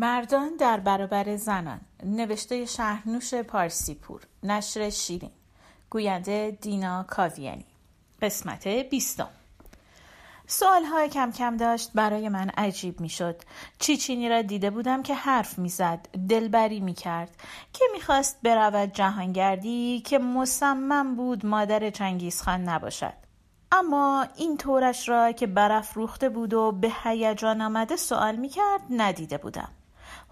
مردان در برابر زنان نوشته شهرنوش پارسیپور نشر شیرین گوینده دینا کاویانی قسمت بیستم سوال های کم کم داشت برای من عجیب می شد. چیچینی را دیده بودم که حرف می زد. دلبری می کرد. که می خواست برود جهانگردی که مصمم بود مادر چنگیزخان نباشد. اما این طورش را که برف روخته بود و به هیجان آمده سوال می کرد ندیده بودم.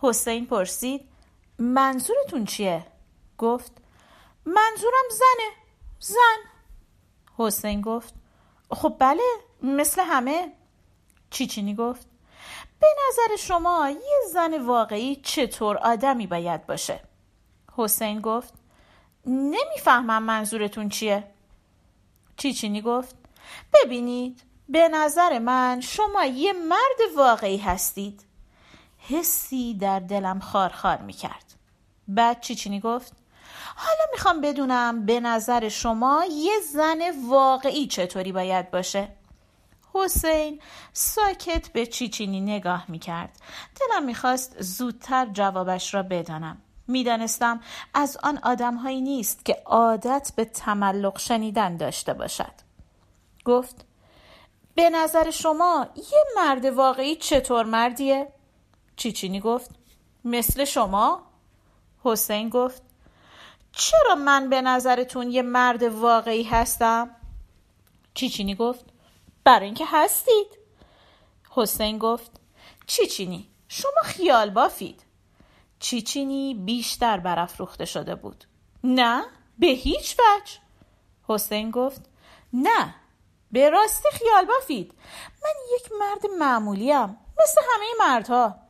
حسین پرسید منظورتون چیه؟ گفت منظورم زنه زن حسین گفت خب بله مثل همه چیچینی گفت به نظر شما یه زن واقعی چطور آدمی باید باشه؟ حسین گفت نمی‌فهمم منظورتون چیه؟ چیچینی گفت ببینید به نظر من شما یه مرد واقعی هستید حسی در دلم خارخار می کرد بعد چیچینی گفت حالا می‌خوام بدونم به نظر شما یه زن واقعی چطوری باید باشه؟ حسین ساکت به چیچینی نگاه می‌کرد. دلم می‌خواست زودتر جوابش را بدانم. می‌دانستم از آن آدمهایی نیست که عادت به تملق شنیدن داشته باشد. گفت به نظر شما یه مرد واقعی چطور مردیه؟ چیچینی گفت. مثل شما؟ حسین گفت. چرا من به نظرتون یه مرد واقعی هستم؟ چیچینی گفت. برای اینکه هستید. حسین گفت. چیچینی شما خیال بافید. چیچینی بیشتر برافروخته شده بود. نه به هیچ وجه. حسین گفت. نه به راستی خیال بافید. من یک مرد معمولیم مثل همه مردها.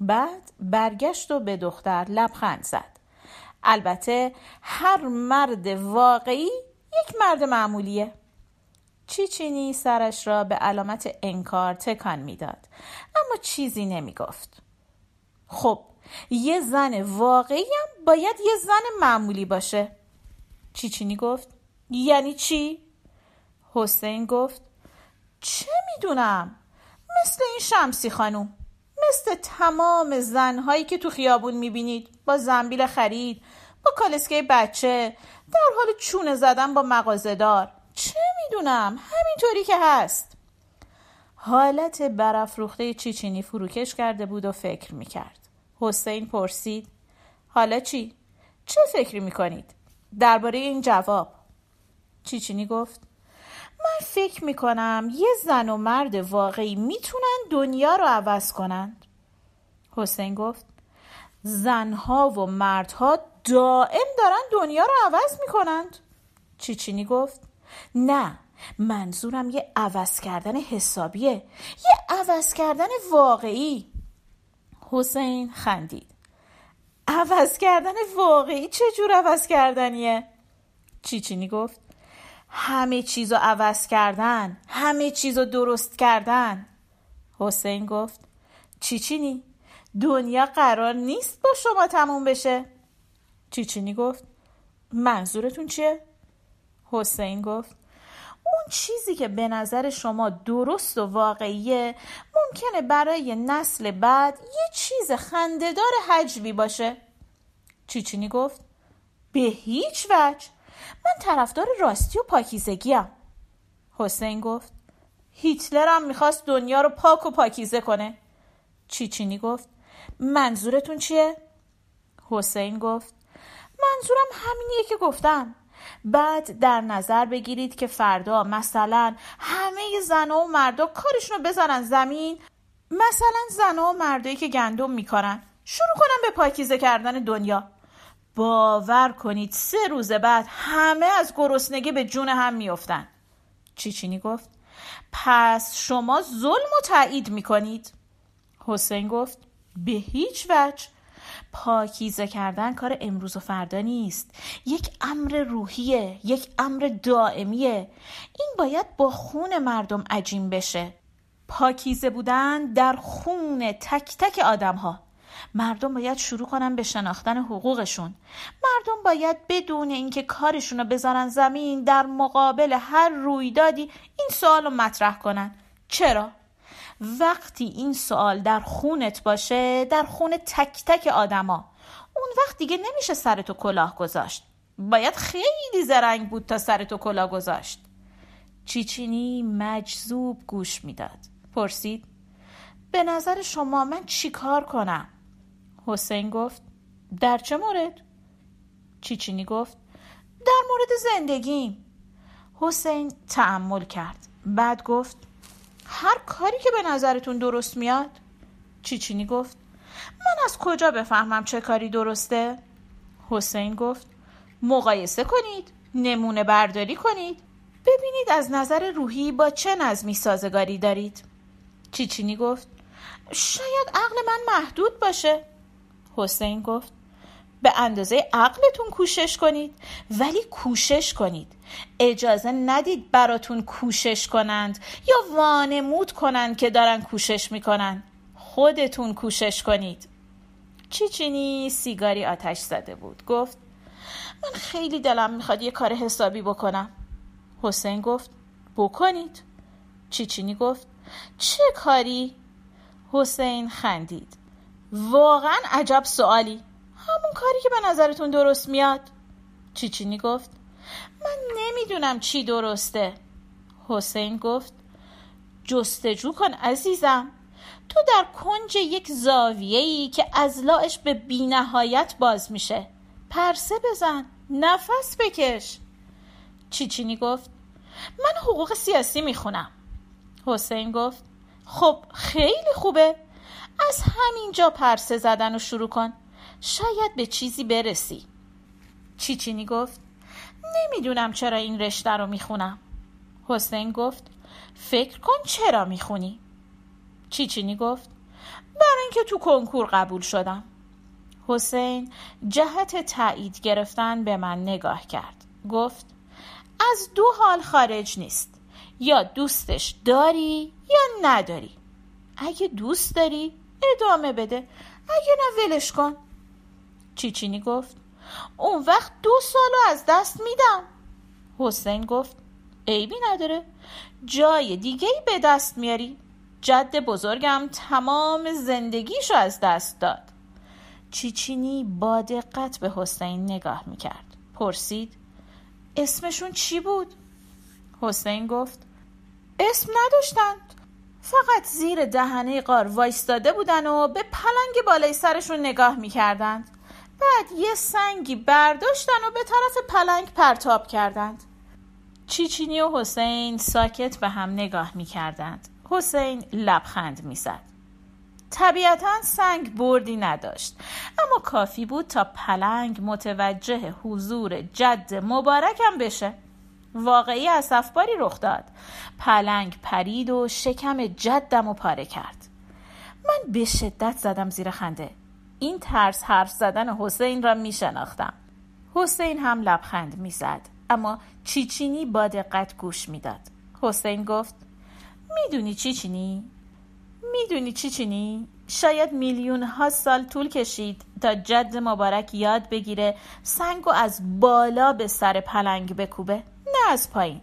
بعد برگشت و به دختر لبخند زد. البته هر مرد واقعی یک مرد معمولیه. چیچینی سرش را به علامت انکار تکان می‌داد. اما چیزی نمی گفت خب یه زن واقعی هم باید یه زن معمولی باشه. چیچینی گفت. یعنی چی؟ حسین گفت. چه می‌دونم؟ مثل این شمسی خانوم. مثل تمام زنهایی که تو خیابون می‌بینید. با زنبیل خرید با کالسکه بچه در حال چونه زدن با مغازدار چه می‌دونم؟ همینطوری که هست. حالت برافروخته چیچینی فروکش کرده بود و فکر می‌کرد. حسین پرسید حالا چی؟ چه فکری می‌کنید؟ درباره این جواب. چیچینی گفت من فکر می‌کنم یه زن و مرد واقعی می‌تونن دنیا رو عوض کنند. حسین گفت زنها و مردها دائم دارن دنیا رو عوض می‌کنند. چیچینی گفت نه منظورم یه عوض کردن حسابیه یه عوض کردن واقعی. حسین خندید عوض کردن واقعی چه جور عوض کردنیه؟ چیچینی گفت همه چیز رو عوض کردن همه چیز رو درست کردن. حسین گفت چیچینی دنیا قرار نیست با شما تموم بشه. چیچینی گفت منظورتون چیه؟ حسین گفت اون چیزی که به نظر شما درست و واقعیه ممکنه برای نسل بعد یه چیز خندهدار حجبی باشه. چیچینی گفت به هیچ وجه. من طرفدار راستی و پاکیزگیم. حسین گفت هیتلر هم می‌خواست دنیا رو پاک و پاکیزه کنه. چیچینی گفت منظورتون چیه؟ حسین گفت منظورم همینیه که گفتم. بعد در نظر بگیرید که فردا مثلا همه زن و مردا کارشون رو بزنن زمین مثلا زن و مردایی که گندم میکارن. شروع کنن به پاکیزه کردن دنیا. باور کنید سه روز بعد همه از گرسنگی به جون هم میافتن. چیچینی گفت؟ پس شما ظلم و تایید می‌کنید. حسین گفت به هیچ وجه. پاکیزه کردن کار امروز و فردا نیست. یک امر روحیه یک امر دائمیه. این باید با خون مردم عجیم بشه. پاکیزه بودن در خون تک تک آدم ها مردم باید شروع کنن به شناختن حقوقشون. مردم باید بدون اینکه کارشون رو بذارن زمین در مقابل هر رویدادی این سوال رو مطرح کنن. چرا؟ وقتی این سوال در خونت باشه در خون تک تک آدما. اون وقت دیگه نمیشه سرتو کلاه گذاشت. باید خیلی زرنگ بود تا سرتو کلاه گذاشت. چیچینی مجذوب گوش می‌داد. پرسید به نظر شما من چی کار کنم؟ حسین گفت در چه مورد؟ چیچینی گفت در مورد زندگیم. حسین تعمل کرد. بعد گفت هر کاری که به نظرتون درست میاد؟ چیچینی گفت من از کجا بفهمم چه کاری درسته؟ حسین گفت مقایسه کنید نمونه برداری کنید. ببینید از نظر روحی با چه نظمی سازگاری دارید. چیچینی گفت شاید عقل من محدود باشه. حسین گفت به اندازه عقلتون کوشش کنید ولی کوشش کنید. اجازه ندید براتون کوشش کنند یا وانمود کنند که دارن کوشش می‌کنن. خودتون کوشش کنید. چیچینی سیگاری آتش زده بود. گفت من خیلی دلم می‌خواد یه کار حسابی بکنم. حسین گفت بکنید. چیچینی گفت چه کاری؟ حسین خندید. واقعا عجب سوالی. همون کاری که به نظرتون درست میاد. چیچینی گفت؟ من نمی‌دونم چی درسته. حسین گفت جستجو کن عزیزم. تو در کنج یک زاویه‌ای که از لاش به بینهایت باز میشه. پرسه بزن نفس بکش. چیچینی گفت؟ من حقوق سیاسی می‌خونم. حسین گفت خب خیلی خوبه. از همینجا پرسه زدن و شروع کن. شاید به چیزی برسی. چیچینی گفت؟ نمی‌دونم چرا این رشته رو می‌خونم. حسین گفت فکر کن چرا می‌خونی؟ چیچینی گفت؟ برای اینکه تو کنکور قبول شدم. حسین جهت تایید گرفتن به من نگاه کرد. گفت از دو حال خارج نیست. یا دوستش داری یا نداری. اگه دوست داری ادامه بده. اگه نه ولش کن. چیچینی گفت. اون وقت دو سالو از دست میدم. حسین گفت. عیبی نداره. جای دیگه ای به دست میاری. جد بزرگم تمام زندگیشو از دست داد. چیچینی با دقت به حسین نگاه می‌کرد. پرسید. اسمشون چی بود؟ حسین گفت. اسم نداشتند. فقط زیر دهنه قار وایستاده بودن و به پلنگ بالای سرشون نگاه می‌کردند. بعد یه سنگی برداشتن و به طرف پلنگ پرتاب کردند. چیچینی و حسین ساکت به هم نگاه می‌کردند. حسین لبخند می‌زد. طبیعتا سنگ بردی نداشت اما کافی بود تا پلنگ متوجه حضور جد مبارکم بشه. واقعی اصفباری رخ داد. پلنگ پرید و شکم جدم و پاره کرد. من به شدت زدم زیر خنده. این ترس حرف زدن حسین را می شناختم. حسین هم لبخند می‌زد اما چیچینی با دقت گوش می‌داد حسین گفت می‌دونی چیچینی؟ می‌دونی چی چینی؟ شاید میلیون ها سال طول کشید تا جد مبارک یاد بگیره سنگو از بالا به سر پلنگ بکوبه. نه از پایین.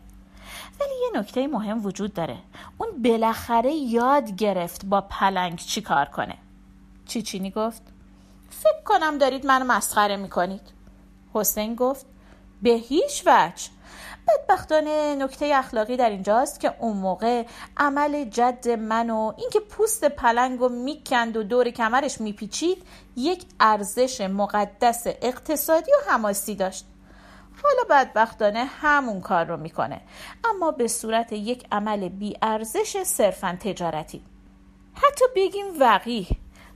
ولی یه نکته مهم وجود داره. اون بالاخره یاد گرفت با پلنگ چی کار کنه. چیچینی گفت؟ فکر کنم دارید منو مسخره می‌کنید. حسین گفت به هیچ وجه. بدبختانه نکته اخلاقی در اینجاست که اون موقع عمل جد من و اینکه پوست پلنگ و می‌کند و دور کمرش میپیچید یک ارزش مقدس اقتصادی و حماسی داشت. حالا بدبختانه همون کار رو می‌کنه. اما به صورت یک عمل بی ارزش صرفا تجارتی. حتی بگیم وقیح.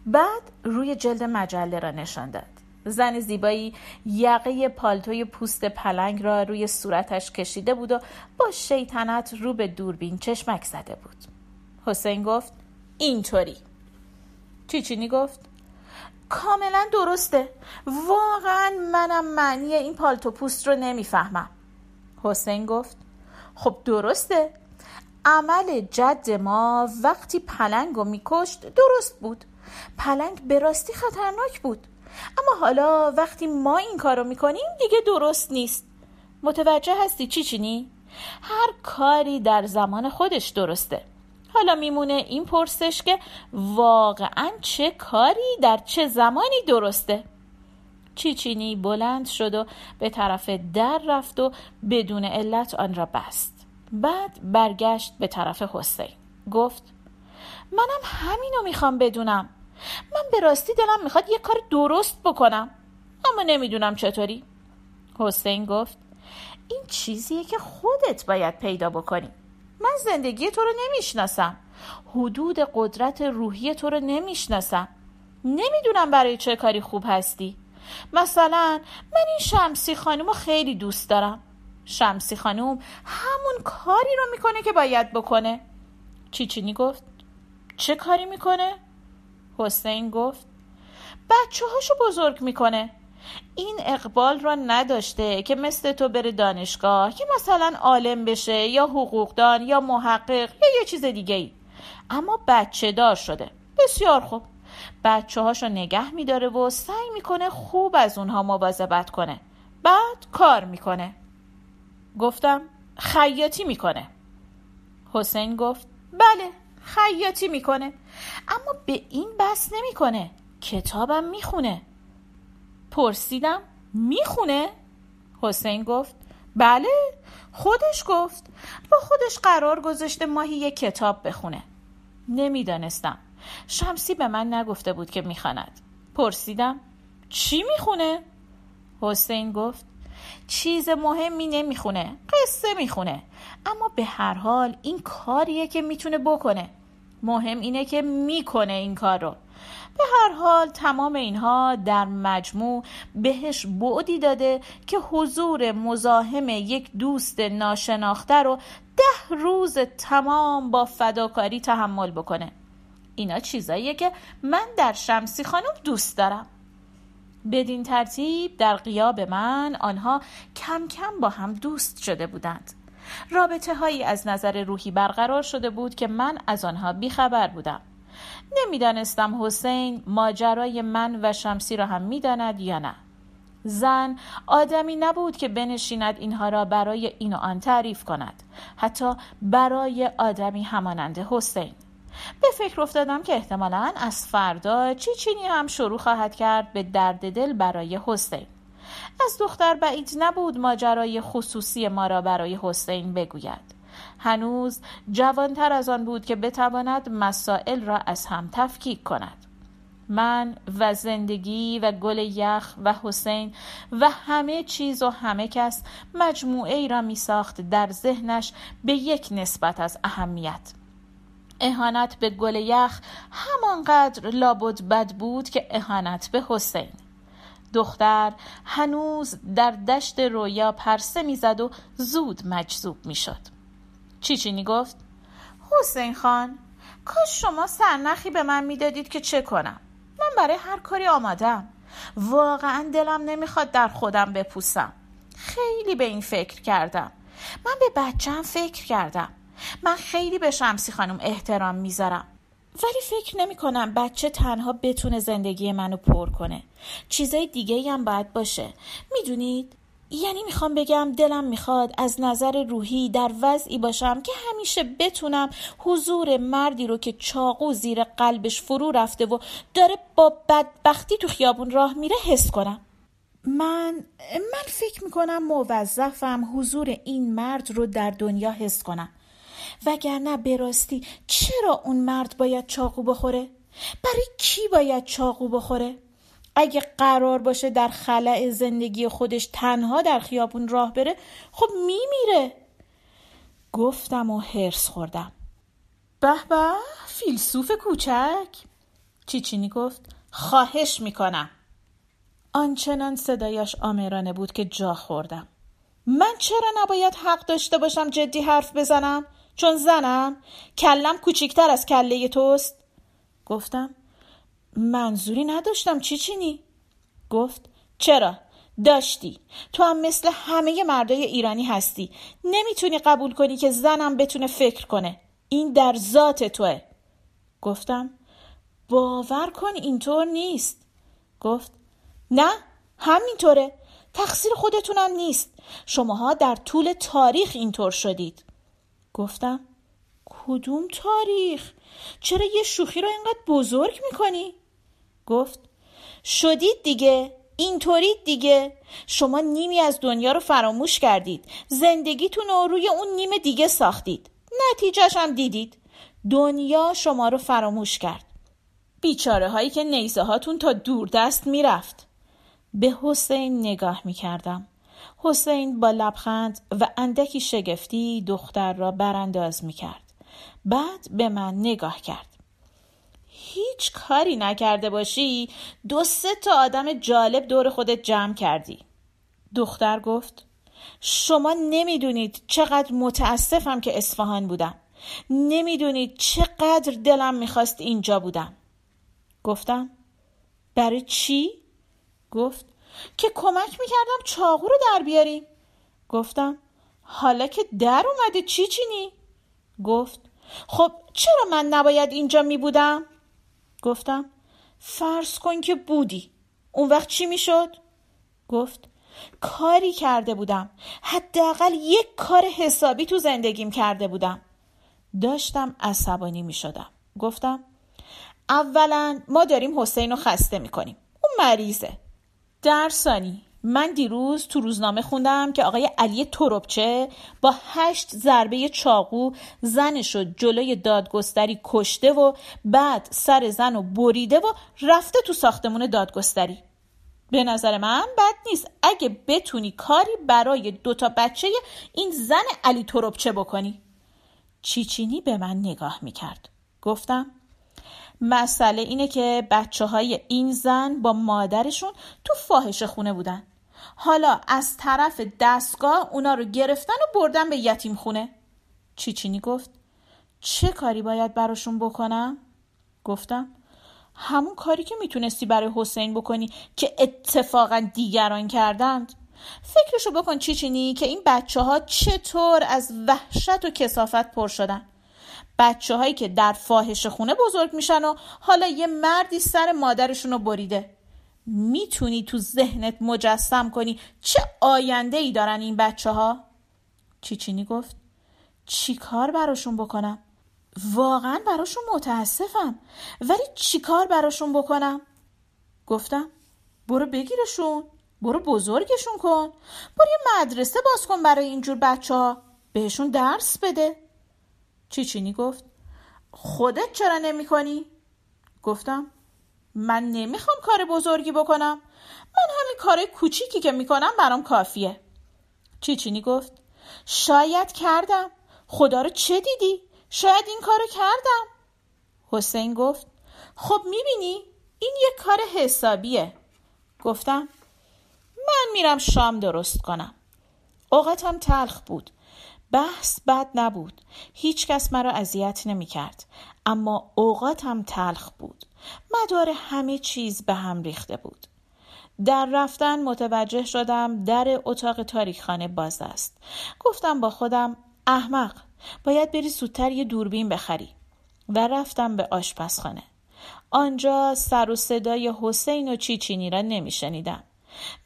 بعد روی جلد مجله را نشان داد. زن زیبایی یقه پالتوی پوست پلنگ را روی صورتش کشیده بود و با شیطنت رو به دوربین چشمک زده بود. حسین گفت اینطوری. چیچینی گفت؟ کاملا درسته. واقعا منم معنی این پالتو پوست رو نمی‌فهمم. حسین گفت خب درسته. عمل جد ما وقتی پلنگ رو میکشت درست بود. پلنگ به راستی خطرناک بود. اما حالا وقتی ما این کارو می‌کنیم دیگه درست نیست. متوجه هستی چی چینی؟ هر کاری در زمان خودش درسته. حالا میمونه این پرسش که واقعا چه کاری در چه زمانی درسته؟ چیچینی بلند شد و به طرف در رفت و بدون علت آن را بست. بعد برگشت به طرف حسین. گفت منم همینو می‌خوام بدونم. من به راستی دلم می‌خواد یه کار درست بکنم. اما نمی‌دونم چطوری. حسین گفت این چیزیه که خودت باید پیدا بکنی. من زندگی تو رو نمی‌شناسم. حدود قدرت روحی تو رو نمی‌شناسم. نمی‌دونم برای چه کاری خوب هستی. مثلا من این شمسی خانم رو خیلی دوست دارم. شمسی خانم همون کاری رو می‌کنه که باید بکنه. چیچینی گفت. چه کاری می‌کنه؟ حسین گفت. بچه هاشو بزرگ می‌کنه. این اقبال را نداشته که مثل تو بره دانشگاه که مثلا عالم بشه یا حقوقدان یا محقق یا یه چیز دیگه ای اما بچه دار شده. بسیار خوب. بچه هاشو نگه میداره و سعی می‌کنه خوب از اونها مواظبت کنه. بعد کار می‌کنه. گفتم خیاطی می‌کنه. حسین گفت بله خیاطی می‌کنه. اما به این بس نمی‌کنه. کتابم می‌خونه. پرسیدم می‌خونه؟ حسین گفت بله. خودش گفت با خودش قرار گذاشته ماهی یک کتاب بخونه. نمی‌دانستم. شمسی به من نگفته بود که می‌خواند. پرسیدم چی می‌خونه؟ حسین گفت چیز مهمی نمی‌خونه قصه می‌خونه. اما به هر حال این کاریه که می‌تونه بکنه. مهم اینه که می‌کنه این کار رو. به هر حال تمام اینها در مجموع بهش بعدی داده که حضور مزاحم یک دوست ناشناخته رو ده روز تمام با فداکاری تحمل بکنه. اینا چیزاییه که من در شمسی خانم دوست دارم. بدین ترتیب در قیاب من آنها کم کم با هم دوست شده بودند. رابطه هایی از نظر روحی برقرار شده بود که من از آنها بیخبر بودم. نمی‌دانستم حسین ماجرای من و شمسی را هم می‌داند یا نه. زن آدمی نبود که بنشیند اینها را برای این و آن تعریف کند حتی برای آدمی همانند حسین. به فکر افتادم که احتمالا از فردا چی چینی هم شروع خواهد کرد به درد دل برای حسین. از دختر بعید نبود ماجرای خصوصی ما را برای حسین بگوید. هنوز جوانتر از آن بود که بتواند مسائل را از هم تفکیک کند. من و زندگی و گل یخ و حسین و همه چیز و همه کس مجموعه ای را می ساخت در ذهنش به یک نسبت از اهمیت. اهانت به گل یخ همانقدر لابد بد بود که اهانت به حسین. دختر هنوز در دشت رویا پرسه می‌زد و زود مجذوب می‌شد چیچینی گفت حسین خان کاش شما سرنخی به من می‌دادید که چه کنم؟ من برای هر کاری آمادم. واقعا دلم نمی‌خواد در خودم بپوسم. خیلی به این فکر کردم. من به بچم فکر کردم. من خیلی به شمسی خانم احترام می‌ذارم. ولی فکر نمی کنم بچه تنها بتونه زندگی منو پر کنه. چیزای دیگه هم باید باشه. می‌دونید؟ یعنی می‌خوام بگم دلم می‌خواد از نظر روحی در وضعی باشم که همیشه بتونم حضور مردی رو که چاقو زیر قلبش فرو رفته و داره با بدبختی تو خیابون راه میره حس کنم. من من فکر می‌کنم موظفم حضور این مرد رو در دنیا حس کنم. وگرنه به راستی چرا اون مرد باید چاقو بخوره؟ برای کی باید چاقو بخوره؟ اگه قرار باشه در خلع زندگی خودش تنها در خیابون راه بره خب میمیره. گفتم و هرس خوردم. به به فیلسوف کوچک. چیچینی گفت خواهش می‌کنم. آنچنان صدایش آمرانه بود که جا خوردم. من چرا نباید حق داشته باشم جدی حرف بزنم؟ چون زنم. کلم کوچیکتر از کله توست. گفتم منظوری نداشتم چی چینی؟ گفت چرا؟ داشتی. تو هم مثل همه مردای ایرانی هستی. نمی‌تونی قبول کنی که زنم بتونه فکر کنه. این در ذات توه. گفتم باور کن اینطور نیست. گفت نه همینطوره. تقصیر خودتونم نیست. شماها در طول تاریخ اینطور شدید. گفتم کدوم تاریخ؟ چرا یه شوخی رو اینقدر بزرگ می‌کنی؟ گفت شدید دیگه اینطورید دیگه. شما نیمی از دنیا رو فراموش کردید. زندگیتون رو روی اون نیم دیگه ساختید. نتیجهش هم دیدید. دنیا شما رو فراموش کرد. بیچاره هایی که نیزه هاتون تا دور دست می‌رفت. به حسین نگاه می‌کردم. حسین با لبخند و اندکی شگفتی دختر را برانداز می‌کرد. بعد به من نگاه کرد. هیچ کاری نکرده باشی دو سه تا آدم جالب دور خودت جمع کردی دختر گفت شما نمی‌دونید چقدر متاسفم که اصفهان بودم نمی‌دونید چقدر دلم می‌خواست اینجا بودم گفتم برای چی؟ گفت که کمک می‌کردم چاقو رو در بیاریم گفتم حالا که در اومده چی چینی؟ گفت خب چرا من نباید اینجا می بودم؟ گفتم فرض کن که بودی. اون وقت چی می‌شد؟ گفت کاری کرده بودم. حداقل یک کار حسابی تو زندگیم کرده بودم. داشتم عصبانی می شدم گفتم اولا ما داریم حسین رو خسته می کنیم اون مریضه. در ثانی من دیروز تو روزنامه خوندم که آقای علی تروبچه با هشت ضربه چاقو زنش رو جلوی دادگستری کشته و بعد سر زن رو بریده و رفته تو ساختمون دادگستری. به نظر من بد نیست. اگه بتونی کاری برای دوتا بچه این زن علی تروبچه بکنی. چیچینی به من نگاه می‌کرد. گفتم مسئله اینه که بچه های این زن با مادرشون تو فاحش خونه بودن. حالا از طرف دستگاه اونا رو گرفتن و بردن به یتیم خونه چیچینی گفت؟ چه کاری باید براشون بکنم؟ گفتم همون کاری که می‌تونستی برای حسین بکنی که اتفاقا دیگران کردند. فکرشو بکن چیچینی که این بچه ها چطور از وحشت و کسافت پر شدن. بچه هایی که در فاحش خونه بزرگ میشن و حالا یه مردی سر مادرشون رو بریده. می‌تونی تو ذهنت مجسم کنی چه آینده ای دارن این بچه ها؟ چیچینی گفت. چی کار براشون بکنم؟ واقعا براشون متاسفم. ولی چی کار براشون بکنم؟ گفتم. برو بگیرشون. برو بزرگشون کن. برو یه مدرسه باز کن برای اینجور بچه ها بهشون درس بده. چیچینی گفت. خودت چرا نمی کنی؟ گفتم. من نمی‌خوام کار بزرگی بکنم. من همین کار کوچیکی که می‌کنم برام کافیه. چیچینی گفت شاید کردم. خدا رو چه دیدی؟ شاید این کارو کردم. حسین گفت خب می‌بینی این یه کار حسابیه. گفتم من میرم شام درست کنم. اوقاتم تلخ بود. بحث بد نبود. هیچ کس مرا اذیت نمی کرد اما اوقاتم تلخ بود. مدار همه چیز به هم ریخته بود. در رفتن متوجه شدم در اتاق تاریخخانه باز است. گفتم با خودم احمق باید بری زودتر یه دوربین بخری. و رفتم به آشپزخانه. آنجا سر و صدای حسین و چیچینی را نمیشنیدم.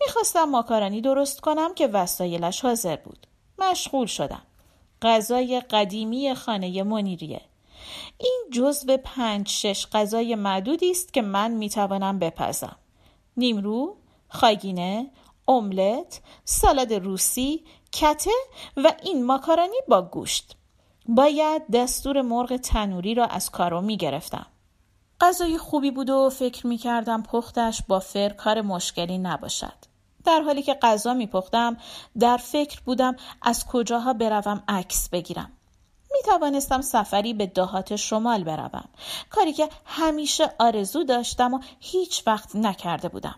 می‌خواستم ماکارانی درست کنم که وسایلش حاضر بود. مشغول شدم. غذای قدیمی خانه منیریه. این جزو پنج شش غذای معدودی است که من می‌توانم بپزم نیمرو خاگینه املت سالاد روسی کته و این ماکارانی با گوشت باید دستور مرغ تنوری را از کارو می‌گرفتم غذای خوبی بود و فکر می کردم پختش با فر کار مشکلی نباشد. در حالی که غذا می پختم در فکر بودم از کجاها بروم عکس بگیرم. می توانستم سفری به دهات شمال بروم. کاری که همیشه آرزو داشتم و هیچ وقت نکرده بودم.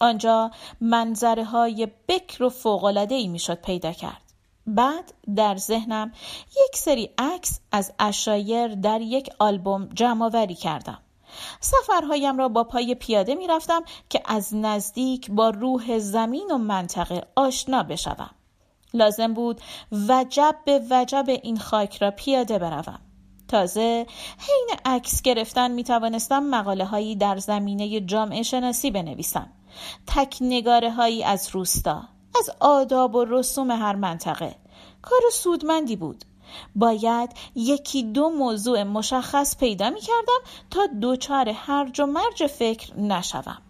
آنجا منظره های بکر و فوقلاده ای می شد پیدا کرد. بعد در ذهنم یک سری عکس از اشایر در یک آلبوم جمع کردم. سفرهایم را با پای پیاده می رفتم که از نزدیک با روح زمین و منطقه آشنا بشوم. لازم بود وجب به وجب این خاک را پیاده بروم. تازه حین عکس گرفتن می توانستم مقاله هایی در زمینه جامعه شناسی بنویسم. تک نگاره هایی از روستا، از آداب و رسوم هر منطقه. کار سودمندی بود. باید یکی دو موضوع مشخص پیدا می کردم تا دوچار هرج و مرج فکر نشوم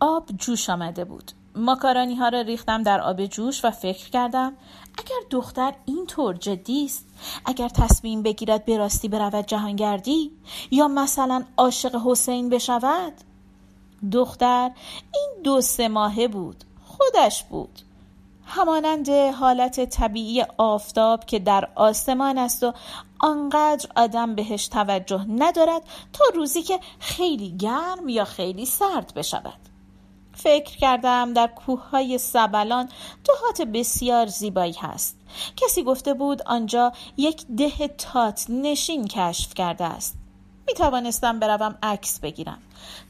آب جوش آمده بود ماکارانی ها را ریختم در آب جوش و فکر کردم اگر دختر اینطور جدی است اگر تصمیم بگیرد به راستی برود جهانگردی یا مثلا عاشق حسین بشود؟ دختر این دو سه ماهه بود خودش بود. همانند حالت طبیعی آفتاب که در آسمان است و آنقدر آدم بهش توجه ندارد تا روزی که خیلی گرم یا خیلی سرد بشود. فکر کردم در کوههای سبلان دهات بسیار زیبایی هست. کسی گفته بود آنجا یک ده تات نشین کشف کرده است. می توانستم بروم عکس بگیرم.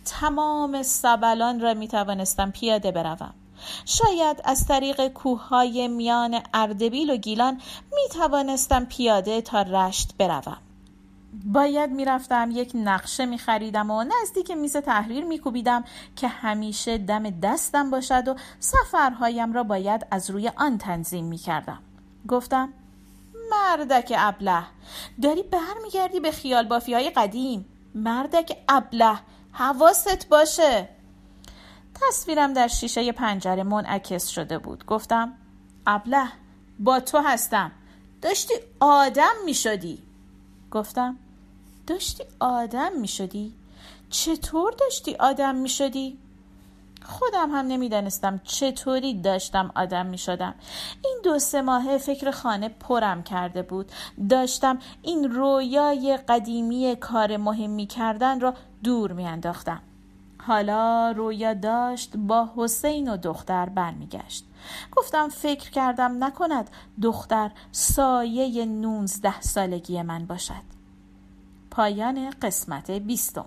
تمام سبلان را می توانستم پیاده بروم. شاید از طریق کوههای میان اردبیل و گیلان می توانستم پیاده تا رشت بروم. باید می‌رفتم یک نقشه می خریدم و نزدیک میز تحریر می کوبیدم که همیشه دم دستم باشد و سفرهایم را باید از روی آن تنظیم می کردم گفتم مردک ابله داری برمیگردی به خیال بافی های قدیم. مردک ابله حواست باشه. تصویرم در شیشه پنجره منعکس شده بود. گفتم ابله با تو هستم. داشتی آدم می شدی گفتم داشتی آدم می شدی؟ چطور داشتی آدم می شدی؟ خودم هم نمی‌دانستم چطوری داشتم آدم می شدم این دو سه ماه فکر خانه پرم کرده بود. داشتم این رویای قدیمی کار مهمی کردن را دور می انداختم حالا رویا داشت با حسین و دختر برمیگشت. گفتم فکر کردم نکند دختر سایه نونزده سالگی من باشد. پایان قسمت بیستم.